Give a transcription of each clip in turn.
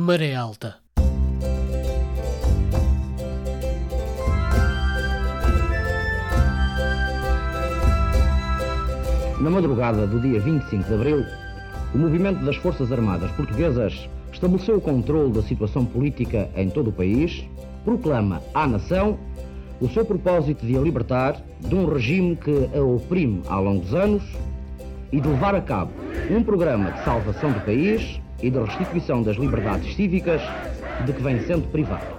Maré Alta. Na madrugada do dia 25 de abril, o movimento das Forças Armadas Portuguesas estabeleceu o controle da situação política em todo o país, proclama à nação o seu propósito de a libertar de um regime que a oprime há longos anos e de levar a cabo um programa de salvação do país e de restituição das liberdades cívicas de que vem sendo privado.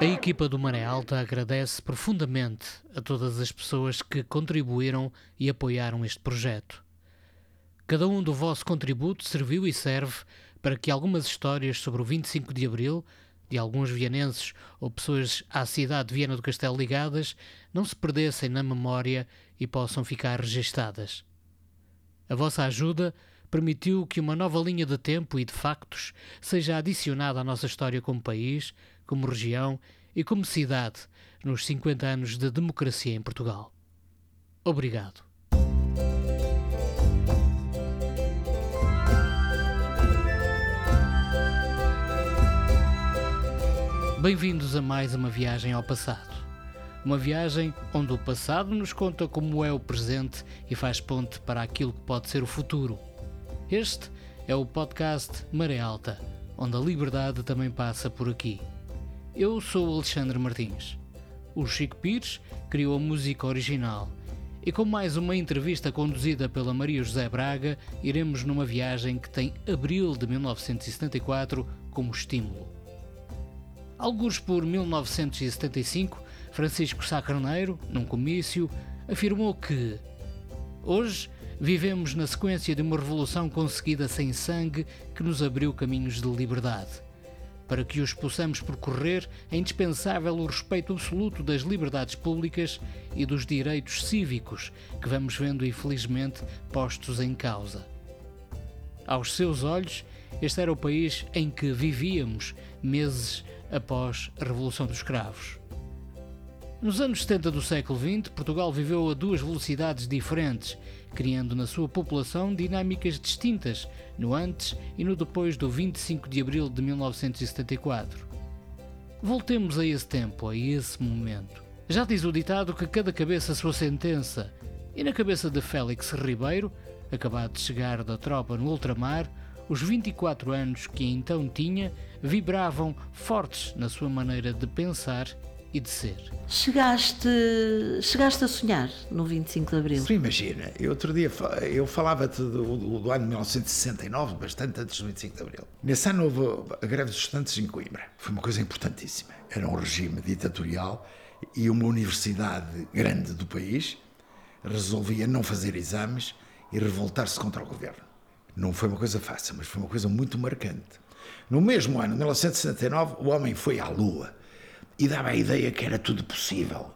A equipa do Maré Alta agradece profundamente a todas as pessoas que contribuíram e apoiaram este projeto. Cada um do vosso contributo serviu e serve para que algumas histórias sobre o 25 de Abril, de alguns vianenses ou pessoas à cidade de Viana do Castelo ligadas, não se perdessem na memória e possam ficar registadas. A vossa ajuda permitiu que uma nova linha de tempo e de factos seja adicionada à nossa história como país, como região e como cidade nos 50 anos de democracia em Portugal. Obrigado. Bem-vindos a mais uma viagem ao passado. Uma viagem onde o passado nos conta como é o presente e faz ponte para aquilo que pode ser o futuro. Este é o podcast Maré Alta, onde a liberdade também passa por aqui. Eu sou Alexandre Martins. O Chico Pires criou a música original. E com mais uma entrevista conduzida pela Maria José Braga, iremos numa viagem que tem abril de 1974 como estímulo. Alguns por 1975, Francisco Sá Carneiro, num comício, afirmou que hoje vivemos na sequência de uma revolução conseguida sem sangue que nos abriu caminhos de liberdade. Para que os possamos percorrer, é indispensável o respeito absoluto das liberdades públicas e dos direitos cívicos que vamos vendo infelizmente postos em causa. Aos seus olhos, este era o país em que vivíamos meses após a Revolução dos Cravos. Nos anos 70 do século XX, Portugal viveu a duas velocidades diferentes, criando na sua população dinâmicas distintas no antes e no depois do 25 de abril de 1974. Voltemos a esse tempo, a esse momento. Já diz o ditado que cada cabeça a sua sentença, e na cabeça de Félix Ribeiro, acabado de chegar da tropa no ultramar, os 24 anos que então tinha vibravam fortes na sua maneira de pensar e de ser. Chegaste, chegaste a sonhar no 25 de Abril? Sim, imagina, eu outro dia eu falava-te do, do, do, ano 1969, bastante antes do 25 de Abril. Nesse ano houve a greve dos estudantes em Coimbra. Foi uma coisa importantíssima. Era um regime ditatorial e uma universidade grande do país resolvia não fazer exames e revoltar-se contra o governo. Não foi uma coisa fácil, mas foi uma coisa muito marcante. No mesmo ano, 1969, o homem foi à Lua e dava a ideia que era tudo possível.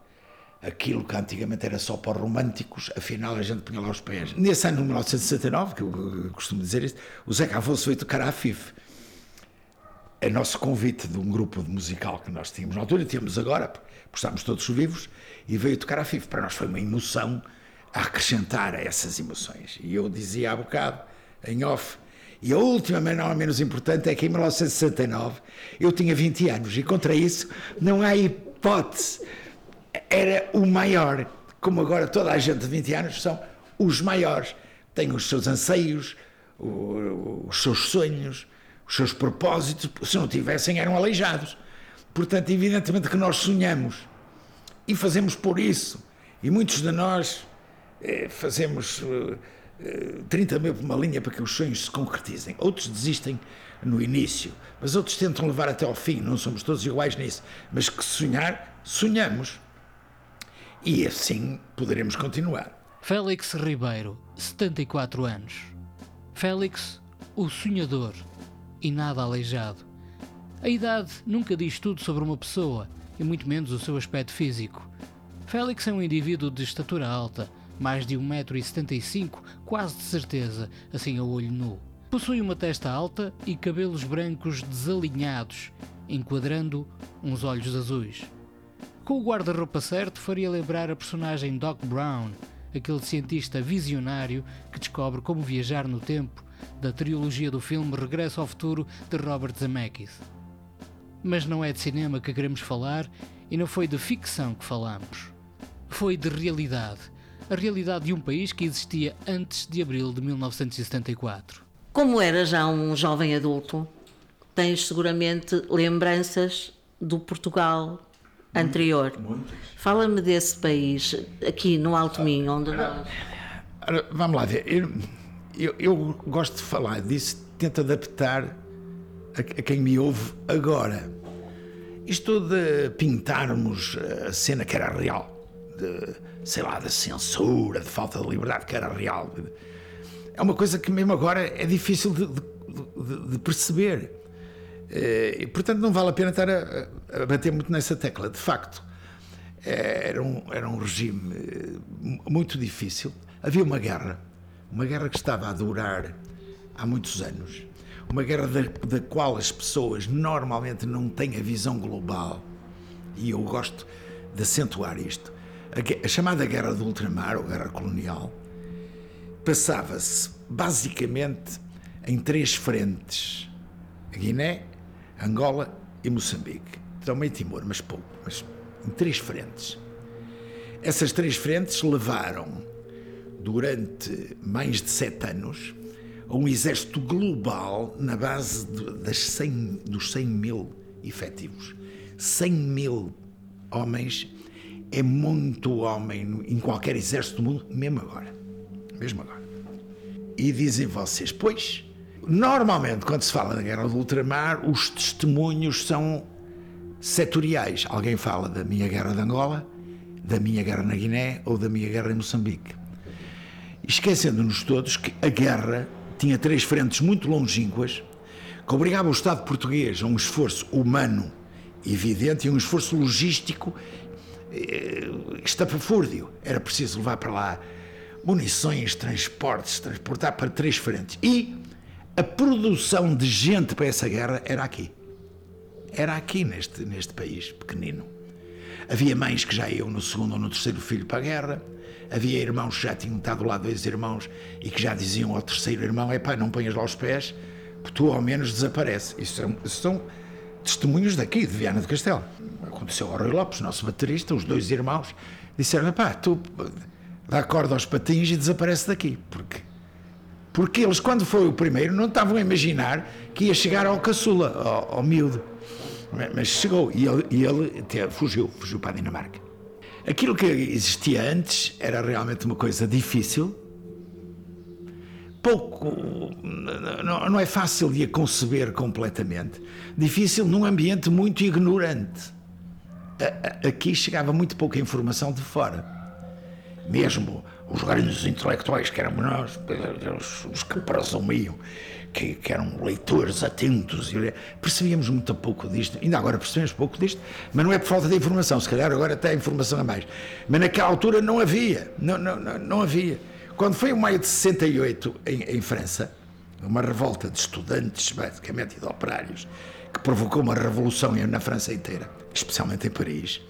Aquilo que antigamente era só para românticos, afinal a gente punha lá os pés. Nesse ano de 1969, que eu costumo dizer isso, o Zeca Afonso foi tocar a FIF. A nosso convite de um grupo de musical que nós tínhamos na altura, tínhamos agora, porque estávamos todos vivos, e veio tocar a FIF. Para nós foi uma emoção a acrescentar a essas emoções. E eu dizia há bocado, em off. E a última, mas não a menos importante, é que em 1969 eu tinha 20 anos e contra isso não há hipótese. Era o maior. Como agora toda a gente de 20 anos são os maiores. Têm os seus anseios, os seus sonhos, os seus propósitos. Se não tivessem, eram aleijados. Portanto, evidentemente que nós sonhamos e fazemos por isso. E muitos de nós eh, fazemos. Eh, 30 mil por uma linha para que os sonhos se concretizem. Outros desistem no início, mas outros tentam levar até ao fim. Não somos todos iguais nisso, mas que sonhar, sonhamos. E assim poderemos continuar. Félix Ribeiro, 74 anos. Félix, o sonhador e nada aleijado. A idade nunca diz tudo sobre uma pessoa, e muito menos o seu aspecto físico. Félix é um indivíduo de estatura alta, mais de 1,75m, quase de certeza, assim a olho nu. Possui uma testa alta e cabelos brancos desalinhados, enquadrando uns olhos azuis. Com o guarda-roupa certo, faria lembrar a personagem Doc Brown, aquele cientista visionário que descobre como viajar no tempo da trilogia do filme Regresso ao Futuro de Robert Zemeckis. Mas não é de cinema que queremos falar e não foi de ficção que falamos. Foi de realidade. A realidade de um país que existia antes de abril de 1974. Como era já um jovem adulto, tens seguramente lembranças do Portugal anterior. Fala-me desse país, aqui no Alto Minho, onde nós. Vamos lá ver. Eu, eu, eu gosto de falar disso, tento adaptar a, a quem me ouve agora. Isto de pintarmos a cena que era real, de, sei lá, da censura, de falta de liberdade que era real, é uma coisa que mesmo agora é difícil de, de, de perceber. Eh, e, portanto, não vale a pena estar a, a, bater muito nessa tecla. De facto, eh, era um, era um regime eh, muito difícil. Havia uma guerra, uma guerra que estava a durar há muitos anos, uma guerra da, da qual as pessoas normalmente não têm a visão global, e eu gosto de acentuar isto. A, chamada Guerra do Ultramar, ou Guerra Colonial, passava-se basicamente em três frentes: a Guiné, Angola e Moçambique. Também Timor, mas pouco, mas em três frentes. Essas três frentes levaram, durante mais de sete anos, a um exército global na base das 100, dos 100 mil efetivos. 100 mil homens é muito homem em qualquer exército do mundo, mesmo agora. Mesmo agora. E dizem vocês, pois, Normalmente, quando se fala da guerra do ultramar, os testemunhos são setoriais. Alguém fala da minha guerra de Angola, da minha guerra na Guiné ou da minha guerra em Moçambique. Esquecendo-nos todos que a guerra tinha três frentes muito longínquas que obrigavam o Estado português a um esforço humano evidente e um esforço logístico estapafúrdio. Era preciso levar para lá munições, transportes, transportar para três frentes. E a produção de gente para essa guerra era aqui. Era aqui neste, neste país pequenino. Havia mães que já iam no segundo ou no terceiro filho para a guerra. Havia irmãos que já tinham estado lá dois irmãos e que já diziam ao terceiro irmão: é pá, não ponhas lá os pés, tu ao menos desaparece. Isso são, isso são testemunhos daqui, de Viana do Castelo. Aconteceu ao Rui Lopes, nosso baterista, os dois irmãos disseram: pá, tu dá corda aos patins e desaparece daqui, porque porque eles, quando foi o primeiro, não estavam a imaginar que ia chegar ao caçula, ao, ao miúdo. Mas chegou e ele, e ele até fugiu, fugiu para a Dinamarca. Aquilo que existia antes era realmente uma coisa difícil, pouco. Não, não é fácil de a conceber completamente. Difícil num ambiente muito ignorante. Aqui chegava muito pouca informação de fora. Mesmo os grandes intelectuais que éramos nós, os, os que presumiam que, que, eram leitores atentos, percebíamos muito pouco disto, ainda agora percebemos pouco disto, mas não é por falta de informação, se calhar agora até informação a mais. Mas naquela altura não havia, não, não, não, não havia. Quando foi o maio de 68 em, em França, uma revolta de estudantes, basicamente, e de operários, que provocou uma revolução na França inteira, especialmente em Paris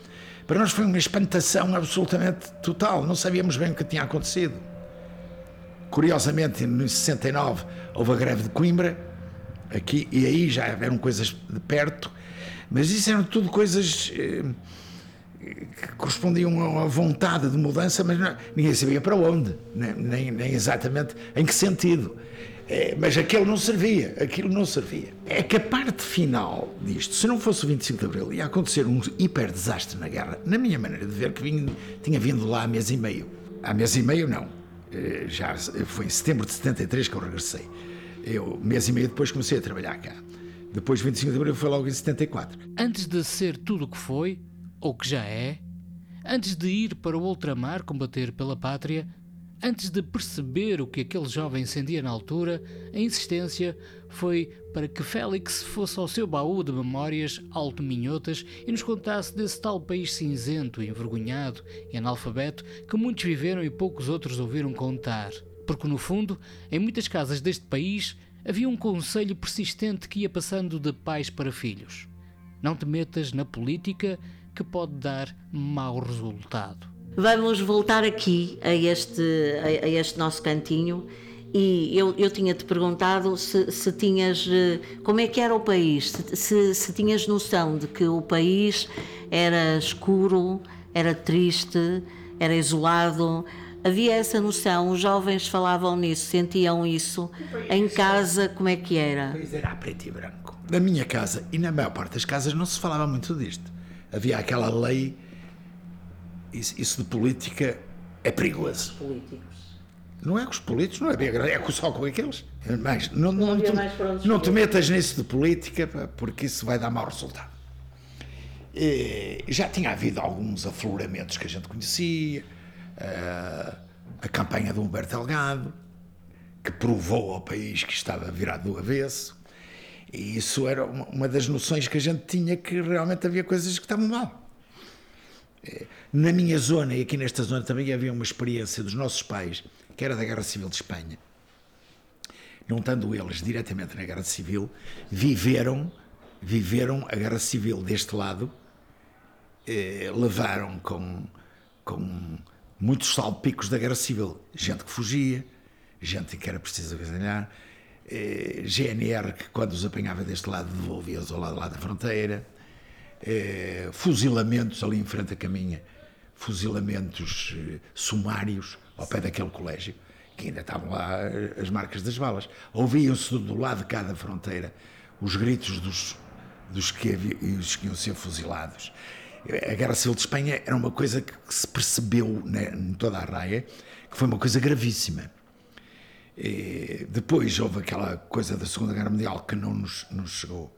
para nós foi uma espantação absolutamente total, não sabíamos bem o que tinha acontecido. Curiosamente, em 69 houve a greve de Coimbra, aqui e aí já eram coisas de perto, mas isso eram tudo coisas eh, que correspondiam a vontade de mudança, mas não, ninguém sabia para onde, nem, nem exatamente em que sentido. É, mas aquele não servia, aquilo não servia. É que a parte final disto, se não fosse o 25 de Abril, ia acontecer um hiper desastre na guerra, na minha maneira de ver, que vim, tinha vindo lá há mês e meio. Há mês e meio, não. É, já foi em setembro de 73 que eu regressei. Eu, mês e meio depois, comecei a trabalhar cá. Depois, 25 de Abril, foi logo em 74. Antes de ser tudo o que foi, ou que já é, antes de ir para o ultramar combater pela pátria, Antes de perceber o que aquele jovem sentia na altura, a insistência foi para que Félix fosse ao seu baú de memórias alto-minhotas e nos contasse desse tal país cinzento, envergonhado e analfabeto que muitos viveram e poucos outros ouviram contar. Porque, no fundo, em muitas casas deste país havia um conselho persistente que ia passando de pais para filhos: Não te metas na política que pode dar mau resultado. Vamos voltar aqui a este, a, a este nosso cantinho e eu, eu tinha-te perguntado se, se, tinhas. Eh, como é que era o país? Se, se, se, tinhas noção de que o país era escuro, era triste, era isolado. Havia essa noção, os jovens falavam nisso, sentiam isso. Em casa, como é que era? O país era preto e branco. Na minha casa e na maior parte das casas não se falava muito disto. Havia aquela lei, isso, isso de política é perigoso. Políticos. Não é com os políticos, não é bem é só com aqueles. Mas não, não, não, te, não te metas nisso de política, porque isso vai dar mau resultado. E já tinha havido alguns afloramentos que a gente conhecia, uh, a campanha do Humberto Delgado, que provou ao país que estava virado do avesso, e isso era uma das noções que a gente tinha que realmente havia coisas que estavam mal. Na minha zona e aqui nesta zona também havia uma experiência dos nossos pais que era da Guerra Civil de Espanha, não estando eles diretamente na Guerra Civil, viveram, viveram a Guerra Civil deste lado, eh, levaram com, com muitos salpicos da Guerra Civil, gente que fugia, gente que era preciso agasalhar, eh, GNR que quando os apanhava deste lado devolvia-os ao lado, lado da fronteira, eh, fuzilamentos ali em frente à caminha, fuzilamentos eh, sumários, ao pé daquele colégio, que ainda estavam lá as marcas das balas. Ouviam-se do lado de cada fronteira os gritos dos, dos, que, que iam ser fuzilados. A Guerra Civil de Espanha era uma coisa que se percebeu né, em toda a raia, que foi uma coisa gravíssima. E depois houve aquela coisa da Segunda Guerra Mundial que não nos, nos chegou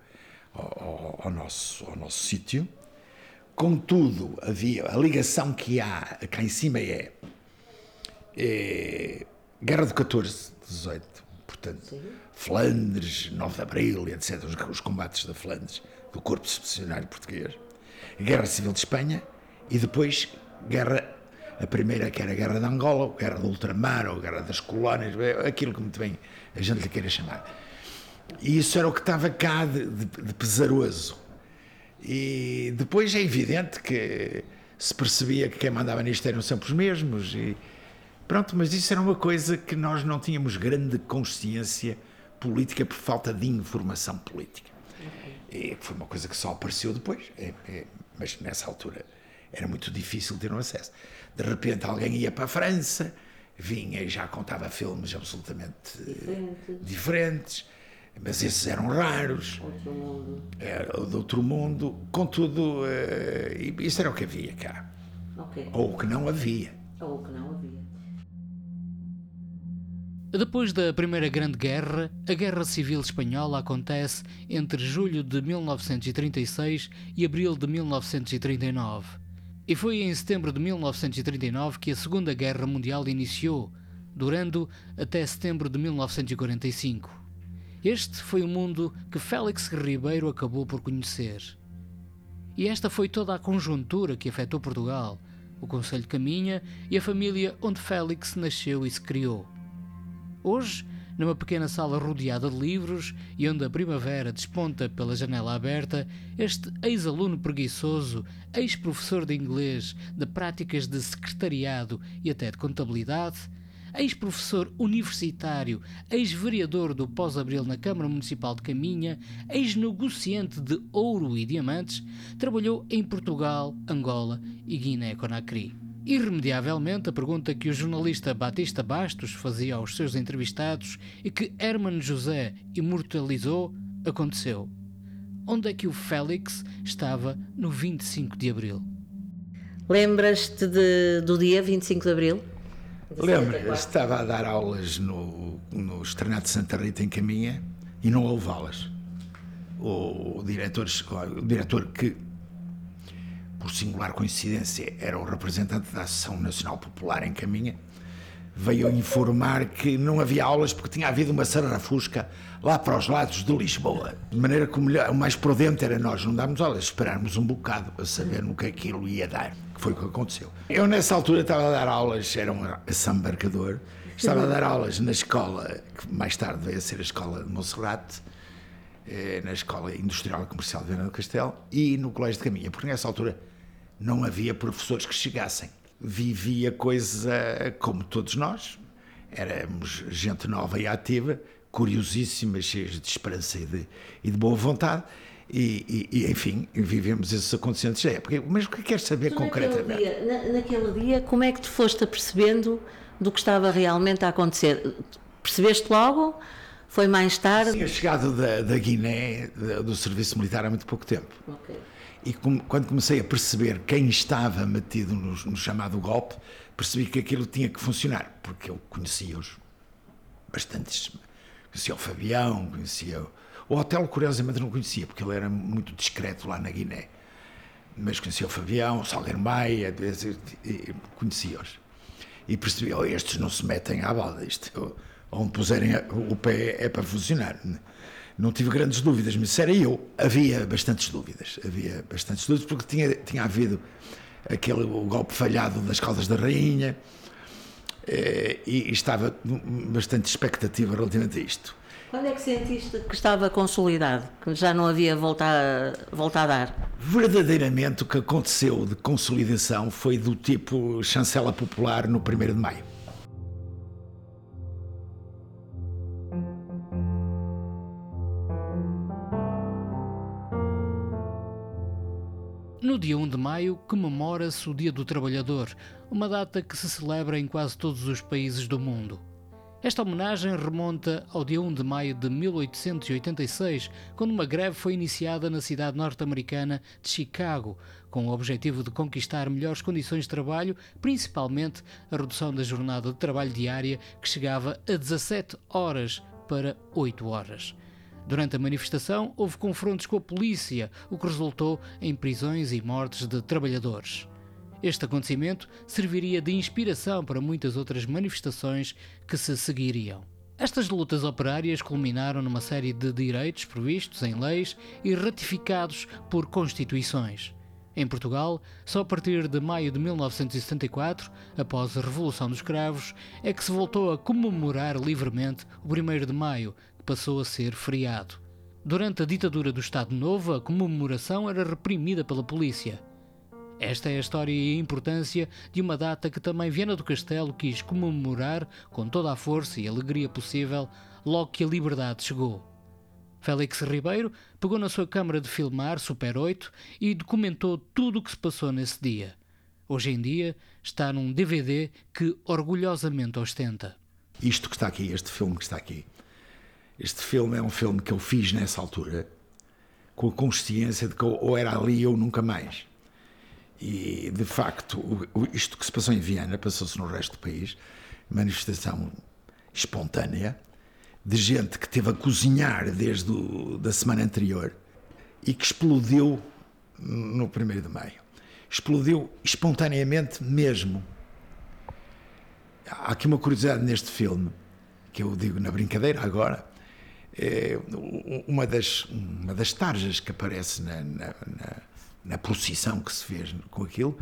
ao, ao, nosso, ao nosso sítio. Contudo, havia a ligação que há cá em cima é é, Guerra do 14, 18, portanto, Sim. Flandres, 9 de Abril, etc., os, os combates da Flandres, do Corpo Expedicionário Português, Guerra Civil de Espanha e depois Guerra, a primeira que era a Guerra de Angola, a Guerra do Ultramar, ou a Guerra das Colónias, aquilo que muito bem a gente lhe queira chamar. E isso era o que estava cá de, de, de pesaroso. E depois é evidente que se percebia que quem mandava nisto eram sempre os mesmos e, Pronto, mas isso era uma coisa que nós não tínhamos grande consciência política por falta de informação política. E foi uma coisa que só apareceu depois, é, é, mas nessa altura era muito difícil ter um acesso. De repente alguém ia para a França, vinha e já contava filmes absolutamente diferentes, diferentes mas esses eram raros. Outro mundo. Era de outro mundo. Contudo, uh, isso era o que havia cá. Okay. Ou o que não havia. Ou o que não havia. Depois da Primeira Grande Guerra, a Guerra Civil Espanhola acontece entre julho de 1936 e abril de 1939. E foi em setembro de 1939 que a Segunda Guerra Mundial iniciou, durando até setembro de 1945. Este foi o mundo que Félix Ribeiro acabou por conhecer. E esta foi toda a conjuntura que afetou Portugal, o Conselho Caminha e a família onde Félix nasceu e se criou. Hoje, numa pequena sala rodeada de livros e onde a primavera desponta pela janela aberta, este ex-aluno preguiçoso, ex-professor de inglês, de práticas de secretariado e até de contabilidade, ex-professor universitário, ex-vereador do Pós-Abril na Câmara Municipal de Caminha, ex-negociante de ouro e diamantes, trabalhou em Portugal, Angola e Guiné-Conakry. Irremediavelmente, a pergunta que o jornalista Batista Bastos fazia aos seus entrevistados e que Herman José imortalizou aconteceu. Onde é que o Félix estava no 25 de Abril? Lembras-te do dia 25 de Abril? Lembro, estava a dar aulas no, no de Santa Rita em Caminha e não houve aulas. O, o diretor, o diretor que por singular coincidência, era o representante da Ação Nacional Popular em Caminha, veio informar que não havia aulas porque tinha havido uma sarrafusca lá para os lados de Lisboa. De maneira que o, mais prudente era nós não darmos aulas, esperarmos um bocado a saber no que aquilo ia dar, que foi o que aconteceu. Eu, nessa altura, estava a dar aulas, era um assambarcador, estava a dar aulas na escola, que mais tarde veio a ser a escola de Monserrate, eh, na Escola Industrial e Comercial de Viana do Castelo e no Colégio de Caminha, porque nessa altura não havia professores que chegassem. Vivia coisa como todos nós, éramos gente nova e ativa, curiosíssima, cheios de esperança e de, e de boa vontade. E, e, e, enfim, vivemos esses acontecimentos da época. Mas o que queres saber Tu concretamente? Naquele dia, na- naquele dia, como é que te foste apercebendo do que estava realmente a acontecer? Percebeste logo? Foi mais tarde? Tinha chegado da, da Guiné, da- do serviço militar, há muito pouco tempo. Ok. E com- quando comecei a perceber quem estava metido no, no chamado golpe, percebi que aquilo tinha que funcionar, porque eu conhecia-os bastantes. Conhecia o Fabião, conhecia. O, o Otelo, curiosamente, não conhecia, porque ele era muito discreto lá na Guiné. Mas conhecia o Fabião, o Salgueiro Maia, conhecia-os. E percebi, oh, estes não se metem à balda, isto, onde puserem o pé é para funcionar. Não tive grandes dúvidas, mas isso era eu. Havia bastantes dúvidas, havia bastantes dúvidas, porque tinha, tinha havido aquele golpe falhado das Caldas da Rainha, eh, e, e estava bastante expectativa relativamente a isto. Quando é que sentiste que estava consolidado? Que já não havia volta a, volta a dar? Verdadeiramente o que aconteceu de consolidação foi do tipo chancela popular no 1 de maio. No dia 1 de maio comemora-se o Dia do Trabalhador, uma data que se celebra em quase todos os países do mundo. Esta homenagem remonta ao dia 1 de maio de 1886, quando uma greve foi iniciada na cidade norte-americana de Chicago, com o objetivo de conquistar melhores condições de trabalho, principalmente a redução da jornada de trabalho diária, que chegava a 17 horas para 8 horas. Durante a manifestação, houve confrontos com a polícia, o que resultou em prisões e mortes de trabalhadores. Este acontecimento serviria de inspiração para muitas outras manifestações que se seguiriam. Estas lutas operárias culminaram numa série de direitos previstos em leis e ratificados por constituições. Em Portugal, só a partir de maio de 1974, após a Revolução dos Cravos, é que se voltou a comemorar livremente o 1 de maio, passou a ser feriado. Durante a ditadura do Estado Novo, a comemoração era reprimida pela polícia. Esta é a história e a importância de uma data que também Viana do Castelo quis comemorar com toda a força e alegria possível logo que a liberdade chegou. Félix Ribeiro pegou na sua câmara de filmar Super 8 e documentou tudo o que se passou nesse dia. Hoje em dia está num DVD que orgulhosamente ostenta. Isto que está aqui, este filme que está aqui, este filme é um filme que eu fiz nessa altura, com a consciência de que ou era ali ou nunca mais. E, de facto, isto que se passou em Viana passou-se no resto do país manifestação espontânea de gente que esteve a cozinhar desde o, da semana anterior e que explodiu no 1 de maio. Explodiu espontaneamente mesmo. Há aqui uma curiosidade neste filme, que eu digo na brincadeira agora. É, uma, das, uma das tarjas que aparece na, na, na, na procissão que se fez com aquilo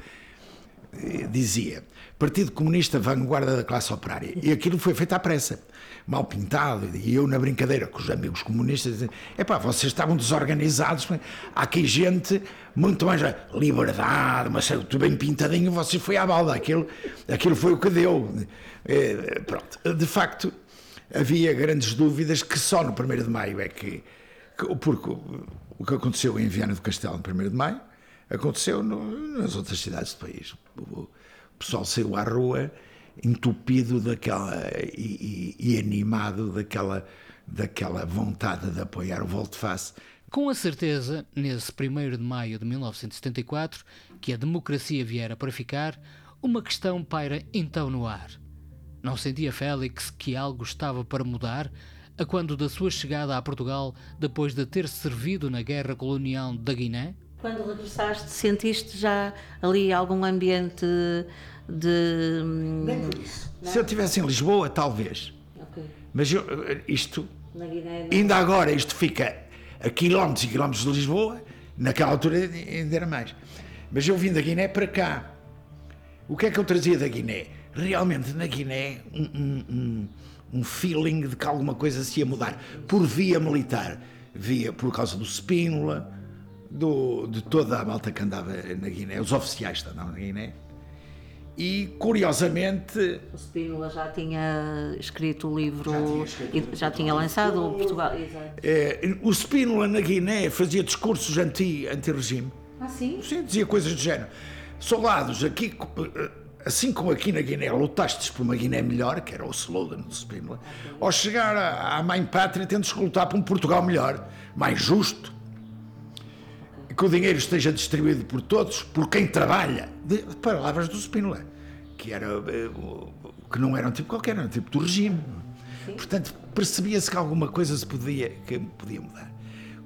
eh, dizia Partido Comunista Vanguarda da Classe Operária. E aquilo foi feito à pressa, mal pintado. E eu, na brincadeira com os amigos comunistas, dizia: epá, vocês estavam desorganizados. Há aqui gente muito mais. Liberdade, mas tudo bem pintadinho, você foi à balda. Aquilo, aquilo foi o que deu. Eh, pronto. De facto, havia grandes dúvidas que só no 1 de Maio é que. que- Porque o que aconteceu em Viana do Castelo no 1 de Maio aconteceu no- nas outras cidades do país. O, pessoal saiu à rua entupido daquela e, e- e animado daquela, daquela vontade de apoiar o volte-face. Com a certeza, nesse 1 de maio de 1974, que a democracia viera para ficar, uma questão paira então no ar. Não sentia Félix que algo estava para mudar a quando da sua chegada a Portugal depois de ter servido na guerra colonial da Guiné? Quando regressaste, sentiste já ali algum ambiente de. hum, Se eu estivesse em Lisboa, talvez. ok. Mas eu- isto, Na Guiné. ainda agora, isto fica a quilómetros e quilómetros de Lisboa, naquela altura ainda era mais. Mas eu vim da Guiné para cá. O que é que eu trazia da Guiné? Realmente, na Guiné, um, um- um- feeling de que alguma coisa se ia mudar. Por via militar. Via por causa do Spínola, do, de toda a malta que andava na Guiné, os oficiais que andavam na Guiné. e curiosamente. O Spínola já tinha escrito o livro, já tinha, escrito já tinha lançado o Portugal. É, o Spínola na Guiné fazia discursos anti-regime. Anti ah, sim? Sim, dizia coisas do género. Soldados, aqui, assim como aqui na Guiné, lutastes por uma Guiné melhor, que era o slogan do Spínola, ao chegar à, à mãe pátria, tendes lutar por um Portugal melhor, mais justo, que o dinheiro esteja distribuído por todos, por quem trabalha. De, palavras do Spínola, que, era, eh, que não era um tipo qualquer, era um tipo do regime. Portanto, percebia-se que alguma coisa se podia, que podia mudar.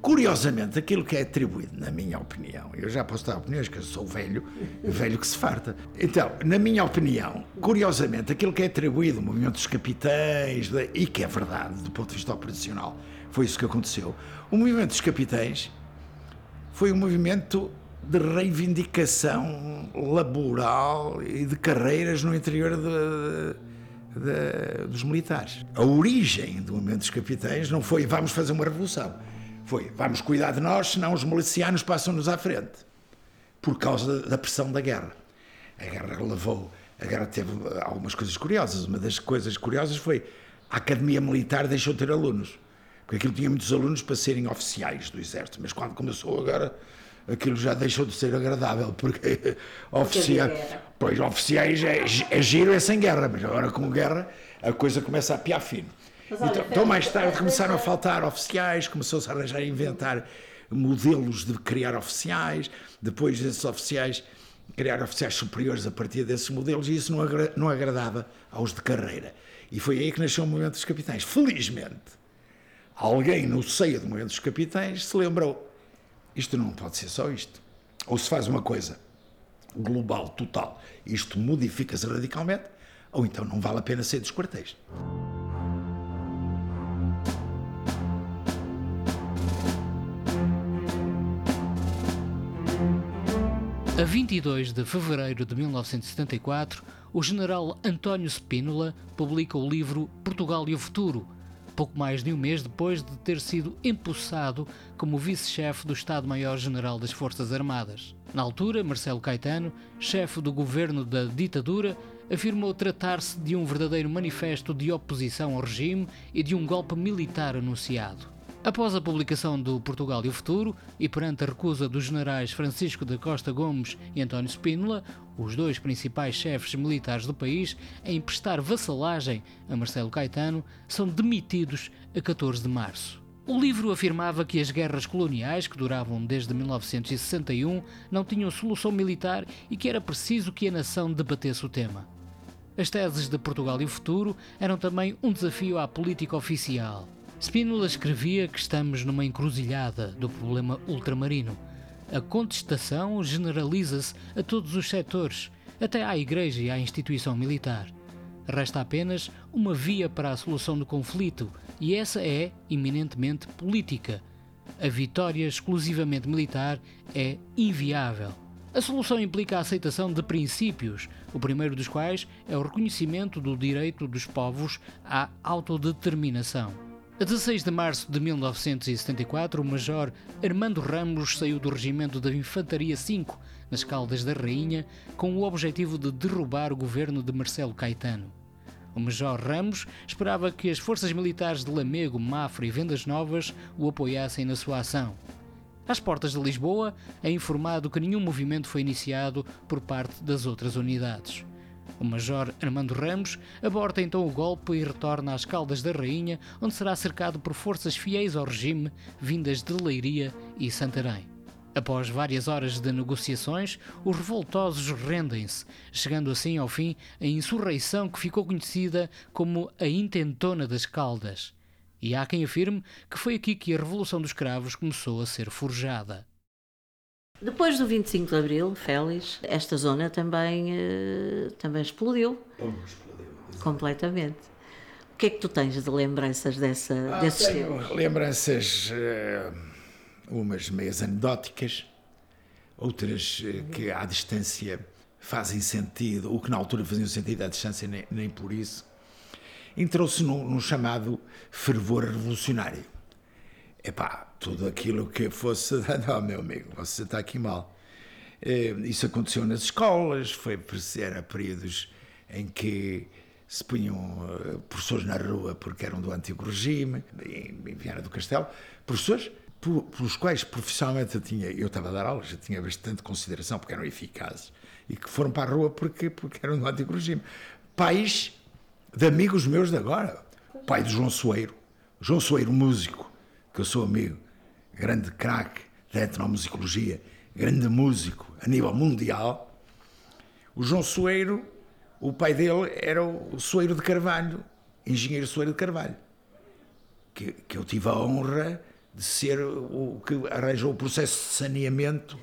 Curiosamente, aquilo que é atribuído, na minha opinião, eu já posso dar opiniões, que eu sou velho, velho que se farta. Então, na minha opinião, curiosamente, aquilo que é atribuído ao movimento dos capitães, e que é verdade do ponto de vista operacional, foi isso que aconteceu. O movimento dos capitães foi um movimento de reivindicação laboral e de carreiras no interior de, de, dos militares. A origem do movimento dos capitães não foi vamos fazer uma revolução, foi vamos cuidar de nós, senão os milicianos passam-nos à frente, por causa da pressão da guerra. A guerra levou, a guerra teve algumas coisas curiosas. Uma das coisas curiosas foi a Academia Militar deixou de ter alunos porque aquilo tinha muitos alunos para serem oficiais do Exército, mas quando começou agora, aquilo já deixou de ser agradável, porque oficiais, pois oficiais é, é giro, é sem guerra, mas agora com guerra a coisa começa a piar fino. Então, então, mais tarde começaram a faltar oficiais, começou-se a arranjar a inventar modelos de criar oficiais, depois esses oficiais criar oficiais superiores a partir desses modelos e isso não, agra não agradava aos de carreira. E foi aí que nasceu o movimento dos capitães. Felizmente, alguém no seio do movimento dos capitães se lembrou: isto não pode ser só isto. Ou se faz uma coisa global, total, isto modifica-se radicalmente, ou então não vale a pena sair dos quartéis. A 22 de fevereiro de 1974, o general António Spínola publica o livro Portugal e o Futuro, pouco mais de um mês depois de ter sido empossado como vice-chefe do Estado-Maior-General das Forças Armadas. Na altura, Marcelo Caetano, chefe do governo da ditadura, afirmou tratar-se de um verdadeiro manifesto de oposição ao regime e de um golpe militar anunciado. Após a publicação do Portugal e o Futuro, e perante a recusa dos generais Francisco da Costa Gomes e António Spínola, os dois principais chefes militares do país, em prestar vassalagem a Marcelo Caetano, são demitidos a 14 de março. O livro afirmava que as guerras coloniais, que duravam desde 1961, não tinham solução militar e que era preciso que a nação debatesse o tema. As teses de Portugal e o Futuro eram também um desafio à política oficial. Spínola escrevia que estamos numa encruzilhada do problema ultramarino. A contestação generaliza-se a todos os setores, até à Igreja e à instituição militar. Resta apenas uma via para a solução do conflito, e essa é eminentemente política. A vitória exclusivamente militar é inviável. A solução implica a aceitação de princípios, o primeiro dos quais é o reconhecimento do direito dos povos à autodeterminação. A 16 de março de 1974, o Major Armando Ramos saiu do Regimento da Infantaria 5, nas Caldas da Rainha, com o objetivo de derrubar o governo de Marcelo Caetano. O Major Ramos esperava que as forças militares de Lamego, Mafra e Vendas Novas o apoiassem na sua ação. Às portas de Lisboa, é informado que nenhum movimento foi iniciado por parte das outras unidades. O Major Armando Ramos aborta então o golpe e retorna às Caldas da Rainha, onde será cercado por forças fiéis ao regime, vindas de Leiria e Santarém. Após várias horas de negociações, os revoltosos rendem-se, chegando assim ao fim a insurreição que ficou conhecida como a Intentona das Caldas. E há quem afirme que foi aqui que a Revolução dos Cravos começou a ser forjada. Depois do 25 de Abril, Félix, esta zona também, uh, também explodiu. explodiu. Completamente. O que é que tu tens de lembranças dessa, ah, desses tempos? Lembranças, uh, umas meias anedóticas, outras uh, que à distância fazem sentido, o que na altura fazia sentido à distância nem, nem por isso. Entrou-se num chamado fervor revolucionário epá, tudo aquilo que fosse, não, meu amigo, você está aqui mal. Eh, isso aconteceu nas escolas, foi, era períodos em que se punham eh, professores na rua porque eram do antigo regime, em Viana do Castelo, professores pelos quais profissionalmente eu tinha, eu estava a dar aulas, eu tinha bastante consideração porque eram eficazes e que foram para a rua porque, porque eram do antigo regime. Pais de amigos meus de agora, pai de João Soeiro, João Soeiro, músico, que eu sou amigo, grande craque da etnomusicologia, grande músico a nível mundial. O João Soeiro, o pai dele era o Soeiro de Carvalho, engenheiro Soeiro de Carvalho, que, que eu tive a honra de ser o que arranjou o processo de saneamento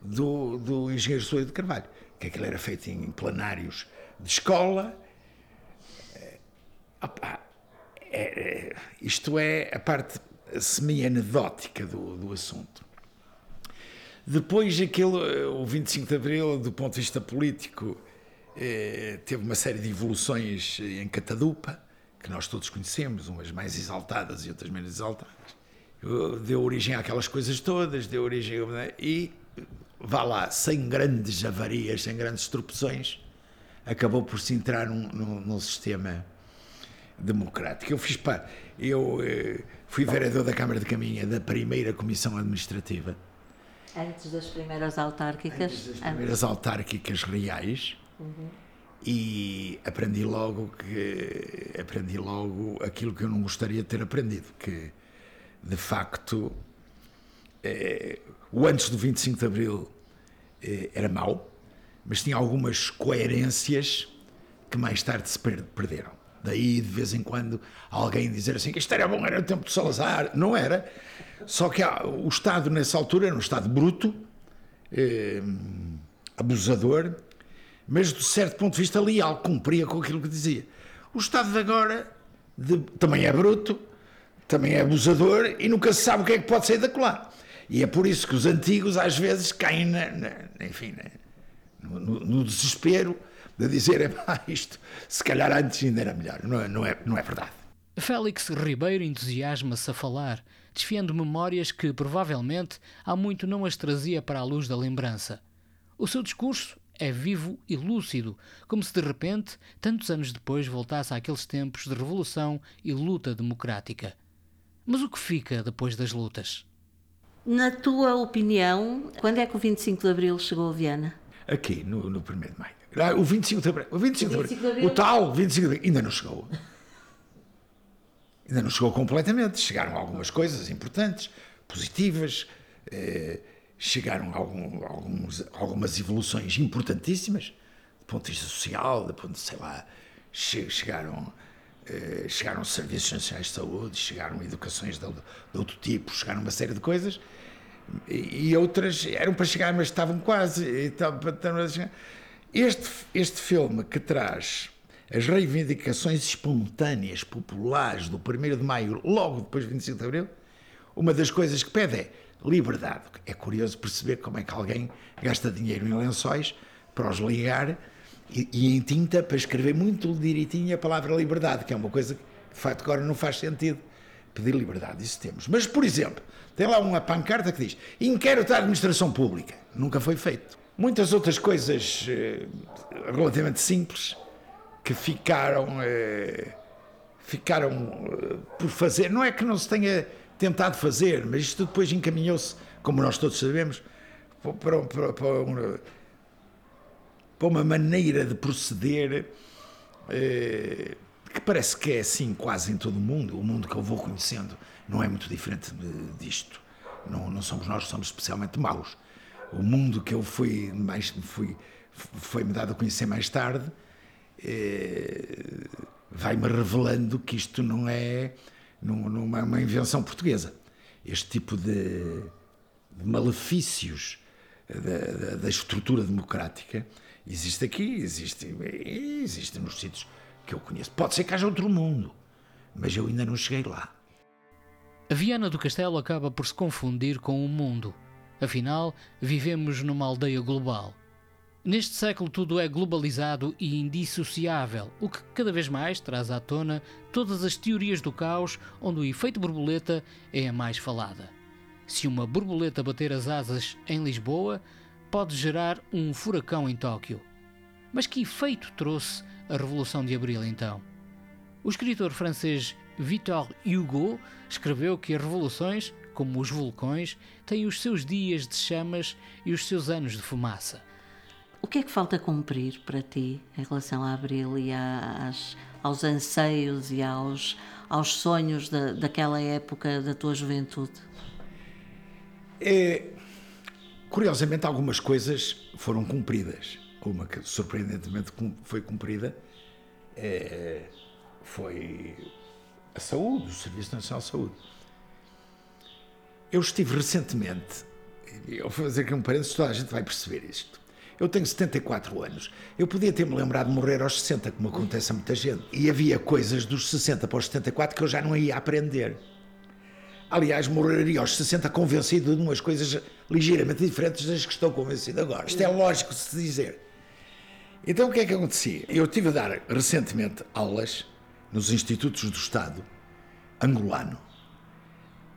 do, do engenheiro Soeiro de Carvalho, que aquilo era feito em planários de escola. Eh, opa, é, é, isto é a parte semi-anedótica do, do assunto. Depois, aquele, o 25 de Abril, do ponto de vista político, eh, teve uma série de evoluções em Catadupa, que nós todos conhecemos, umas mais exaltadas e outras menos exaltadas. Deu origem àquelas coisas todas, deu origem. E vá lá, sem grandes avarias, sem grandes tropeções, acabou por se entrar num, num, num sistema democrático. Eu fiz parte, eu eh, fui vereador da Câmara de Caminha da primeira comissão administrativa. Antes das primeiras autárquicas? Antes das primeiras autárquicas reais. Uhum. E aprendi logo que aprendi logo aquilo que eu não gostaria de ter aprendido, que de facto eh, o antes do 25 de Abril eh, era mau, mas tinha algumas coerências que mais tarde se perderam. Daí, de vez em quando, alguém dizer assim que isto era bom, era o tempo de Salazar. Não era. Só que o Estado, nessa altura, era um Estado bruto, eh, abusador, mas, de certo ponto de vista, leal, cumpria com aquilo que dizia. O Estado de agora de, também é bruto, também é abusador e nunca se sabe o que é que pode sair da colar. E é por isso que os antigos, às vezes, caem, na, na enfim, na, no, no desespero de dizer, ah, isto se calhar antes ainda era melhor. Não é, não é, não é verdade. Félix Ribeiro entusiasma-se a falar, desfiando memórias que provavelmente há muito não as trazia para a luz da lembrança. O seu discurso é vivo e lúcido, como se de repente, tantos anos depois, voltasse àqueles tempos de revolução e luta democrática. Mas o que fica depois das lutas? Na tua opinião, quando é que o 25 de Abril chegou a Viana? Aqui, no, no 1 de Maio. Ah, o 25 de abril. O 25 de abril. De abril. O tal 25 de abril. Ainda não chegou. Ainda não chegou completamente. Chegaram algumas coisas importantes, positivas. Eh, chegaram algum, alguns, algumas evoluções importantíssimas, do ponto de vista social, do ponto de, sei lá, chegaram. Eh, chegaram serviços nacionais de saúde, chegaram educações de, de outro tipo, chegaram uma série de coisas e, e outras eram para chegar, mas estavam quase. Estavam chegar. Este, este filme que traz as reivindicações espontâneas, populares do 1 de Maio, logo depois do 25 de Abril, uma das coisas que pede é liberdade. É curioso perceber como é que alguém gasta dinheiro em lençóis para os ligar e, e em tinta para escrever muito direitinho a palavra liberdade, que é uma coisa que de facto agora não faz sentido pedir liberdade, isso temos. Mas, por exemplo, tem lá uma pancarta que diz inquérito à administração pública. Nunca foi feito muitas outras coisas eh, relativamente simples que ficaram eh, ficaram eh, por fazer. Não é que não se tenha tentado fazer, mas isto depois encaminhou-se, como nós todos sabemos, para, para, para, uma, para uma maneira de proceder que parece que é assim quase em todo o mundo. O mundo que eu vou conhecendo não é muito diferente disto. Não, não somos nós que somos especialmente maus o mundo que eu fui mais fui foi-me dado a conhecer mais tarde eh, vai-me revelando que isto não é não, é uma invenção portuguesa. Este tipo de, de malefícios da, da, da, estrutura democrática existe aqui existe existe nos sítios que eu conheço. Pode ser que haja outro mundo mas eu ainda não cheguei lá. A Viana do Castelo acaba por se confundir com o mundo Afinal, vivemos numa aldeia global. Neste século tudo é globalizado e indissociável, o que cada vez mais traz à tona todas as teorias do caos onde o efeito borboleta é a mais falada. Se uma borboleta bater as asas em Lisboa, pode gerar um furacão em Tóquio. Mas que efeito trouxe a Revolução de Abril então? O escritor francês Victor Hugo escreveu que as revoluções, como os vulcões, têm os seus dias de chamas e os seus anos de fumaça. O que é que falta cumprir para ti em relação a Abril e às, aos anseios e aos, aos sonhos da, daquela época da tua juventude? É, curiosamente, algumas coisas foram cumpridas. Uma que surpreendentemente foi cumprida é, foi a saúde, o Serviço Nacional de Saúde. Eu estive recentemente, eu vou fazer aqui um parênteses, toda a gente vai perceber isto. Eu tenho 74 anos. Eu podia ter-me lembrado de morrer aos 60, como acontece a muita gente. E havia coisas dos 60 para os 74 que eu já não ia aprender. Aliás, morreria aos 60 convencido de umas coisas ligeiramente diferentes das que estou convencido agora. Isto é lógico de se dizer. Então o que é que acontecia? Eu tive a dar recentemente aulas nos institutos do Estado angolano,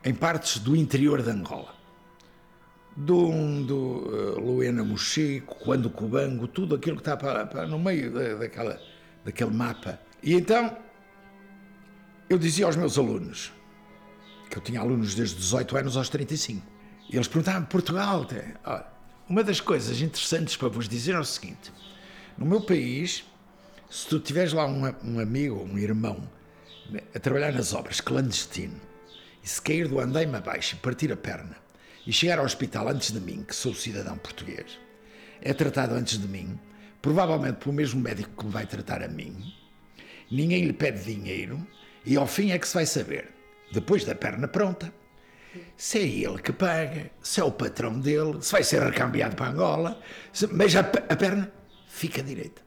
em partes do interior de Angola. Do, do uh, Luena Mochico, quando Cubango, tudo aquilo que está para, para, no meio da, daquela, daquele mapa. E então eu dizia aos meus alunos, que eu tinha alunos desde 18 anos aos 35, e eles perguntavam Portugal. Olha, uma das coisas interessantes para vos dizer é o seguinte: no meu país, se tu tiveres lá um, um amigo, um irmão, a trabalhar nas obras, clandestino, e se cair do andaime abaixo e partir a perna, e chegar ao hospital antes de mim, que sou cidadão português, é tratado antes de mim, provavelmente pelo mesmo médico que me vai tratar a mim, ninguém lhe pede dinheiro, e ao fim é que se vai saber, depois da perna pronta, se é ele que paga, se é o patrão dele, se vai ser recambiado para Angola, se, mas a, a perna fica direita.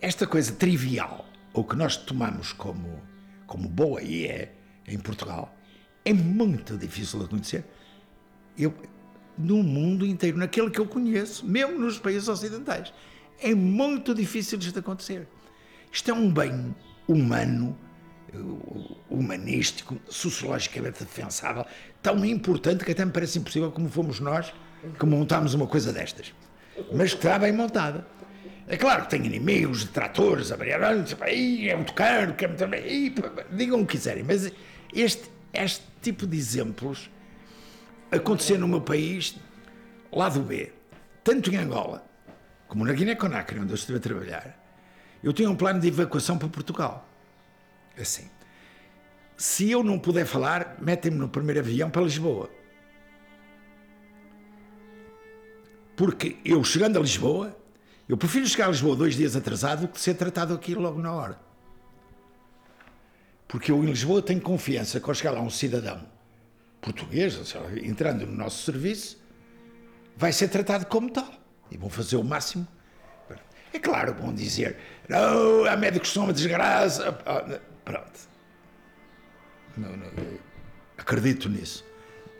Esta coisa trivial, ou que nós tomamos como, como boa e é em Portugal, é muito difícil acontecer. Eu, no mundo inteiro, naquele que eu conheço, mesmo nos países ocidentais, é muito difícil isto acontecer. Isto é um bem humano, humanístico, sociologicamente defensável, tão importante que até me parece impossível como fomos nós que montámos uma coisa destas. Mas que está bem montada. É claro que tem inimigos, detratores, a é muito caro, é muito... digam o que quiserem, mas este, este tipo de exemplos aconteceu no meu país, lado B, tanto em Angola como na Guiné-Conakry, onde eu estive a trabalhar, eu tinha um plano de evacuação para Portugal. Assim. Se eu não puder falar, metem-me no primeiro avião para Lisboa. Porque eu chegando a Lisboa, eu prefiro chegar a Lisboa dois dias atrasado do que ser tratado aqui logo na hora. Porque eu em Lisboa tenho confiança que ao chegar lá um cidadão português, entrando no nosso serviço, vai ser tratado como tal. E vão fazer o máximo. É claro, vão dizer, não, há médicos que são uma desgraça. Pronto. Não, não, acredito nisso.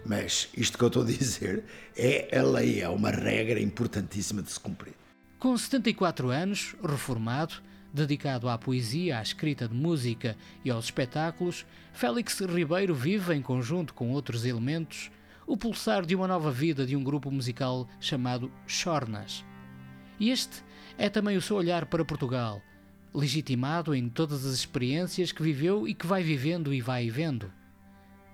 Mas isto que eu estou a dizer é a lei, é uma regra importantíssima de se cumprir. Com 74 anos, reformado, dedicado à poesia, à escrita de música e aos espetáculos, Félix Ribeiro vive, em conjunto com outros elementos, o pulsar de uma nova vida de um grupo musical chamado Chornas. E este é também o seu olhar para Portugal, legitimado em todas as experiências que viveu e que vai vivendo e vai vendo.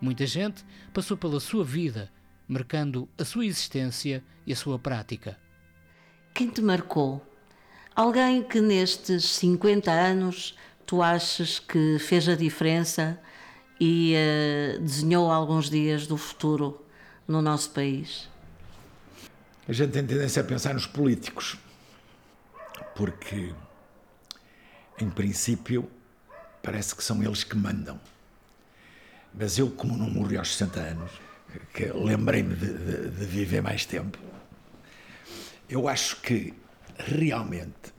Muita gente passou pela sua vida, marcando a sua existência e a sua prática. Quem te marcou? Alguém que nestes 50 anos tu achas que fez a diferença e uh, desenhou alguns dias do futuro no nosso país? A gente tem tendência a pensar nos políticos, porque, em princípio, parece que são eles que mandam. Mas eu, como não morri aos 60 anos, que lembrei-me de, de, de viver mais tempo, eu acho que realmente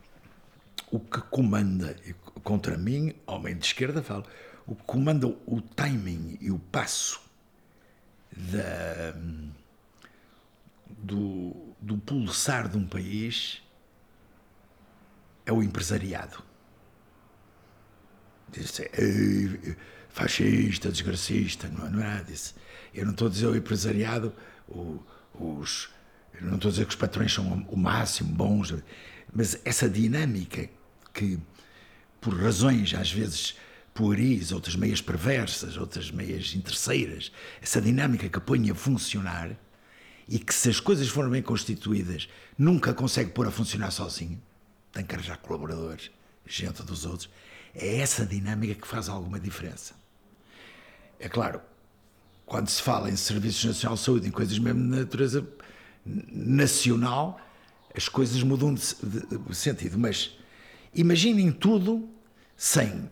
o que comanda, contra mim, homem de esquerda, falo, o que comanda o timing e o passo da, do, do pulsar de um país é o empresariado. Diz fascista, desgracista, não, não é disso. Eu não estou a dizer o empresariado, o, os Eu não estou a dizer que os patrões são o máximo bons, mas essa dinâmica que, por razões às vezes pueris, outras meias perversas, outras meias interesseiras, essa dinâmica que põe a funcionar e que, se as coisas forem bem constituídas, nunca consegue pôr a funcionar sozinho, tem que arranjar colaboradores, gente dos outros. É essa dinâmica que faz alguma diferença. É claro, quando se fala em Serviços Nacional de Saúde, em coisas mesmo de natureza nacional, as coisas mudam de, de, de sentido. Mas imaginem tudo sem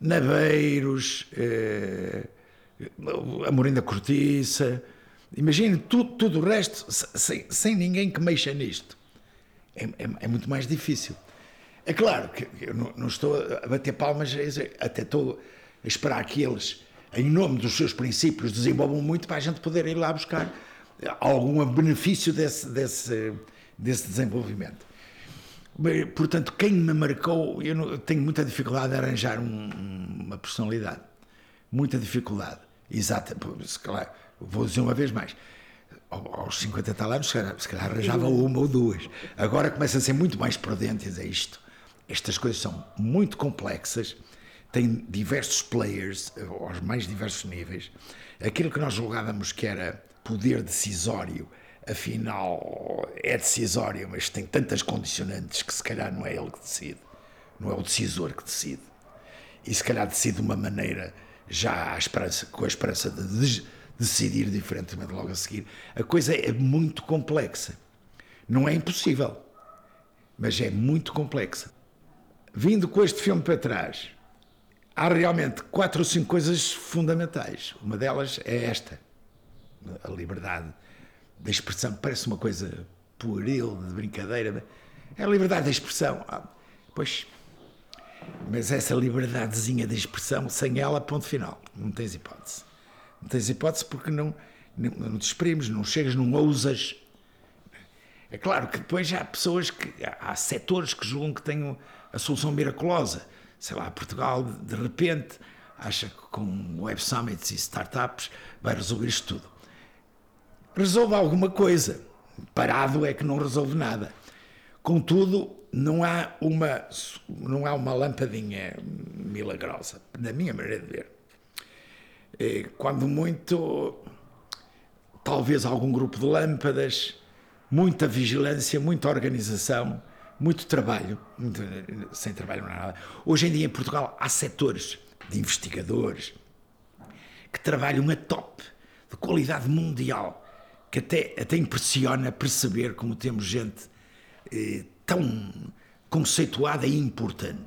naveiros, eh, Amorim da Cortiça, imaginem tudo, tudo o resto sem, sem ninguém que mexa nisto. É, é, é, muito mais difícil. É claro que eu não, não, estou a bater palmas, até estou a esperar que eles, em nome dos seus princípios, desenvolvam muito para a gente poder ir lá buscar algum benefício desse, desse, desse desenvolvimento. Portanto, quem me marcou, eu, não, tenho muita dificuldade em arranjar um, uma personalidade. Muita dificuldade. Exata, se calhar, vou dizer uma vez mais. Aos 50 tal anos, se calhar, se calhar arranjava uma ou duas. Agora começa a ser muito mais prudente dizer isto. Estas coisas são muito complexas, têm diversos players, aos mais diversos níveis. Aquilo que nós julgávamos que era poder decisório afinal é decisório, mas tem tantas condicionantes que se calhar não é ele que decide, não é o decisor que decide. E se calhar decide de uma maneira já esperança, com a esperança de decidir diferentemente logo a seguir. A coisa é muito complexa. Não é impossível, mas é muito complexa. Vindo com este filme para trás, há realmente quatro ou cinco coisas fundamentais. Uma delas é esta: a liberdade da expressão, parece uma coisa pueril, de brincadeira. É a liberdade da expressão. Ah, pois, mas essa liberdadezinha de expressão, sem ela, ponto final. Não tens hipótese. Não tens hipótese porque não, não, não te exprimes, não chegas, não ousas. É claro que depois há pessoas que. Há setores que julgam que têm a solução miraculosa. Sei lá, Portugal, de repente, acha que com web summits e startups vai resolver isto tudo resolve alguma coisa. Parado é que não resolve nada. Contudo, não há uma, não há uma lampadinha milagrosa, na minha maneira de ver. É, quando muito, talvez algum grupo de lâmpadas, muita vigilância, muita organização, muito trabalho, muito, sem trabalho não há nada. Hoje em dia em Portugal há setores de investigadores que trabalham a top, de qualidade mundial que até, até impressiona perceber como temos gente eh, tão conceituada e importante.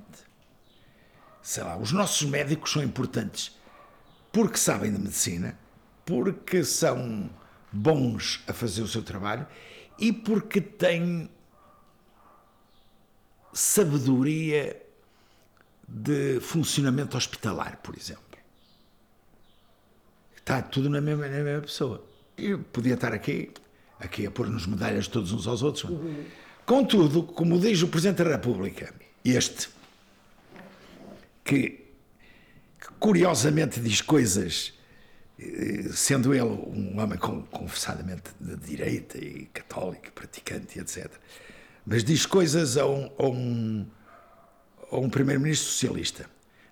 Sei lá, os nossos médicos são importantes porque sabem de medicina, porque são bons a fazer o seu trabalho e porque têm sabedoria de funcionamento hospitalar, por exemplo. Está tudo na mesma, na mesma pessoa. Eu podia estar aqui, aqui a pôr-nos medalhas todos uns aos outros. Uhum. Contudo, como diz o Presidente da República, este, que, que curiosamente diz coisas, eh, sendo ele um homem confessadamente de direita e católico, praticante, etc., mas diz coisas a um, a um, a um primeiro-ministro socialista.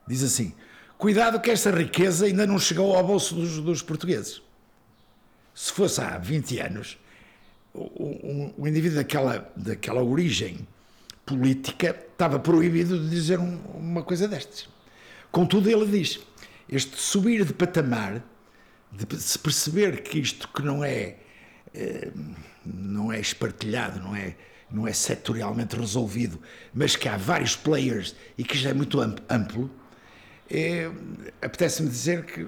Diz assim: cuidado que esta riqueza ainda não chegou ao bolso dos, dos portugueses se fosse há 20 anos, o, indivíduo daquela, daquela origem política estava proibido de dizer um, uma coisa destas. Contudo, ele diz: este subir de patamar, de se perceber que isto que não é, eh, não é espartilhado, não é, não é setorialmente resolvido, mas que há vários players e que já é muito amplo, é, apetece-me dizer que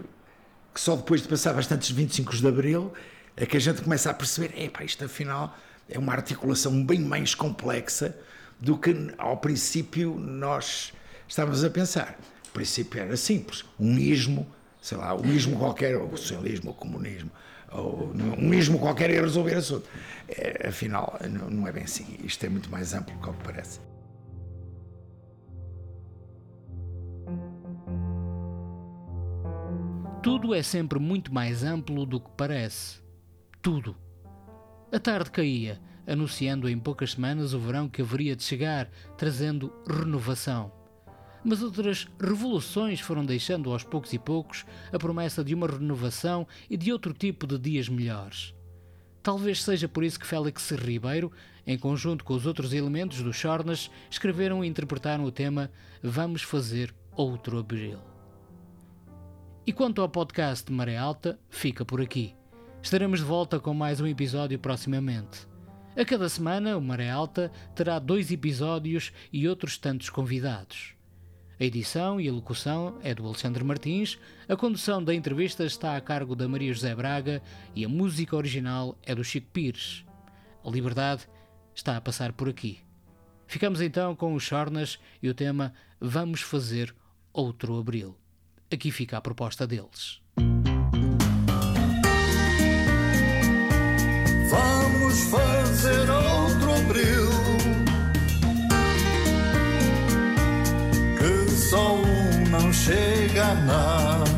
que só depois de passar bastantes 25 de Abril é que a gente começa a perceber, epá, isto afinal é uma articulação bem mais complexa do que ao princípio nós estávamos a pensar. O princípio era simples, um ismo, sei lá, um ismo qualquer, ou socialismo, ou comunismo, ou um ismo qualquer ia resolver assunto. É, afinal, não é bem assim, isto é muito mais amplo do que parece. Tudo é sempre muito mais amplo do que parece. Tudo. A tarde caía, anunciando em poucas semanas o verão que haveria de chegar, trazendo renovação. Mas outras revoluções foram deixando aos poucos e poucos a promessa de uma renovação e de outro tipo de dias melhores. Talvez seja por isso que Félix Ribeiro, em conjunto com os outros elementos do Chornas, escreveram e interpretaram o tema Vamos Fazer Outro Abril. E quanto ao podcast de Maré Alta, fica por aqui. Estaremos de volta com mais um episódio proximamente. A cada semana, o Maré Alta terá dois episódios e outros tantos convidados. A edição e a locução é do Alexandre Martins, a condução da entrevista está a cargo da Maria José Braga e a música original é do Chico Pires. A liberdade está a passar por aqui. Ficamos então com os Chornas e o tema Vamos Fazer Outro Abril. Aqui fica a proposta deles. Vamos fazer outro abril Que só um não chega a nada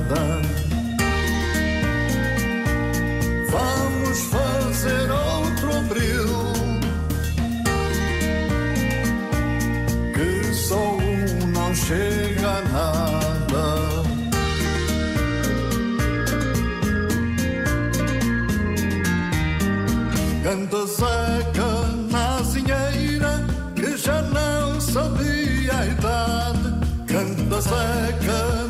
Canta Zeca na zinheira que já não sabia a idade. Canta Zeca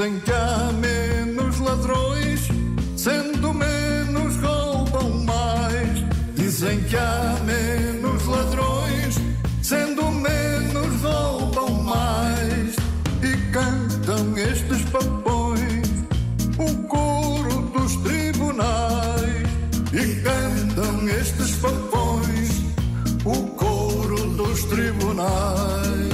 Dizem que há menos ladrões, sendo menos roubam mais. Dizem que há menos ladrões, sendo menos roubam mais. E cantam estes papões, o coro dos tribunais. E cantam estes papões, o coro dos tribunais.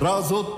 Pra zot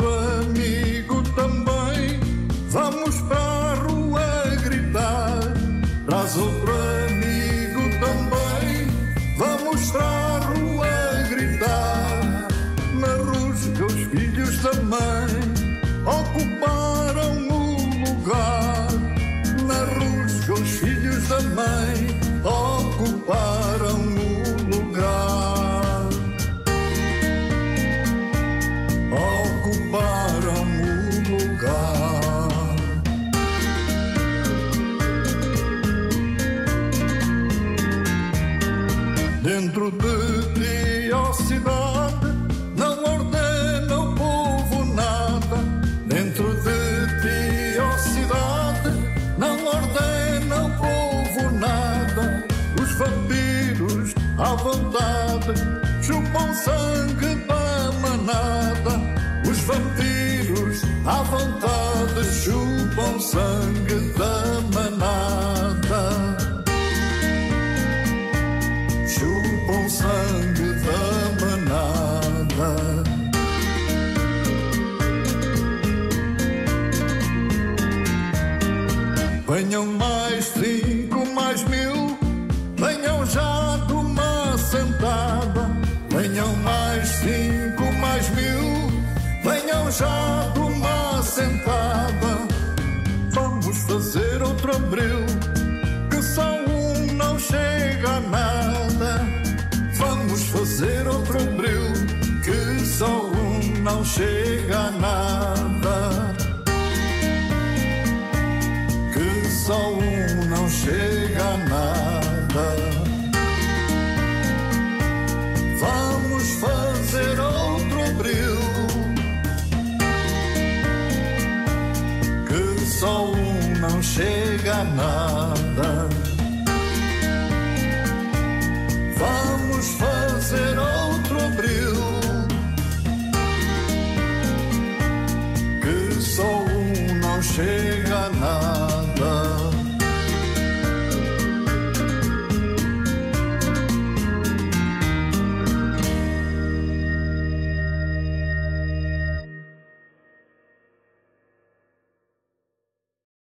sangue da manada. Os vampiros à vontade chupam sangue chega nada. Que só um não chega nada. Vamos fazer outro abril. Que só um não chega nada.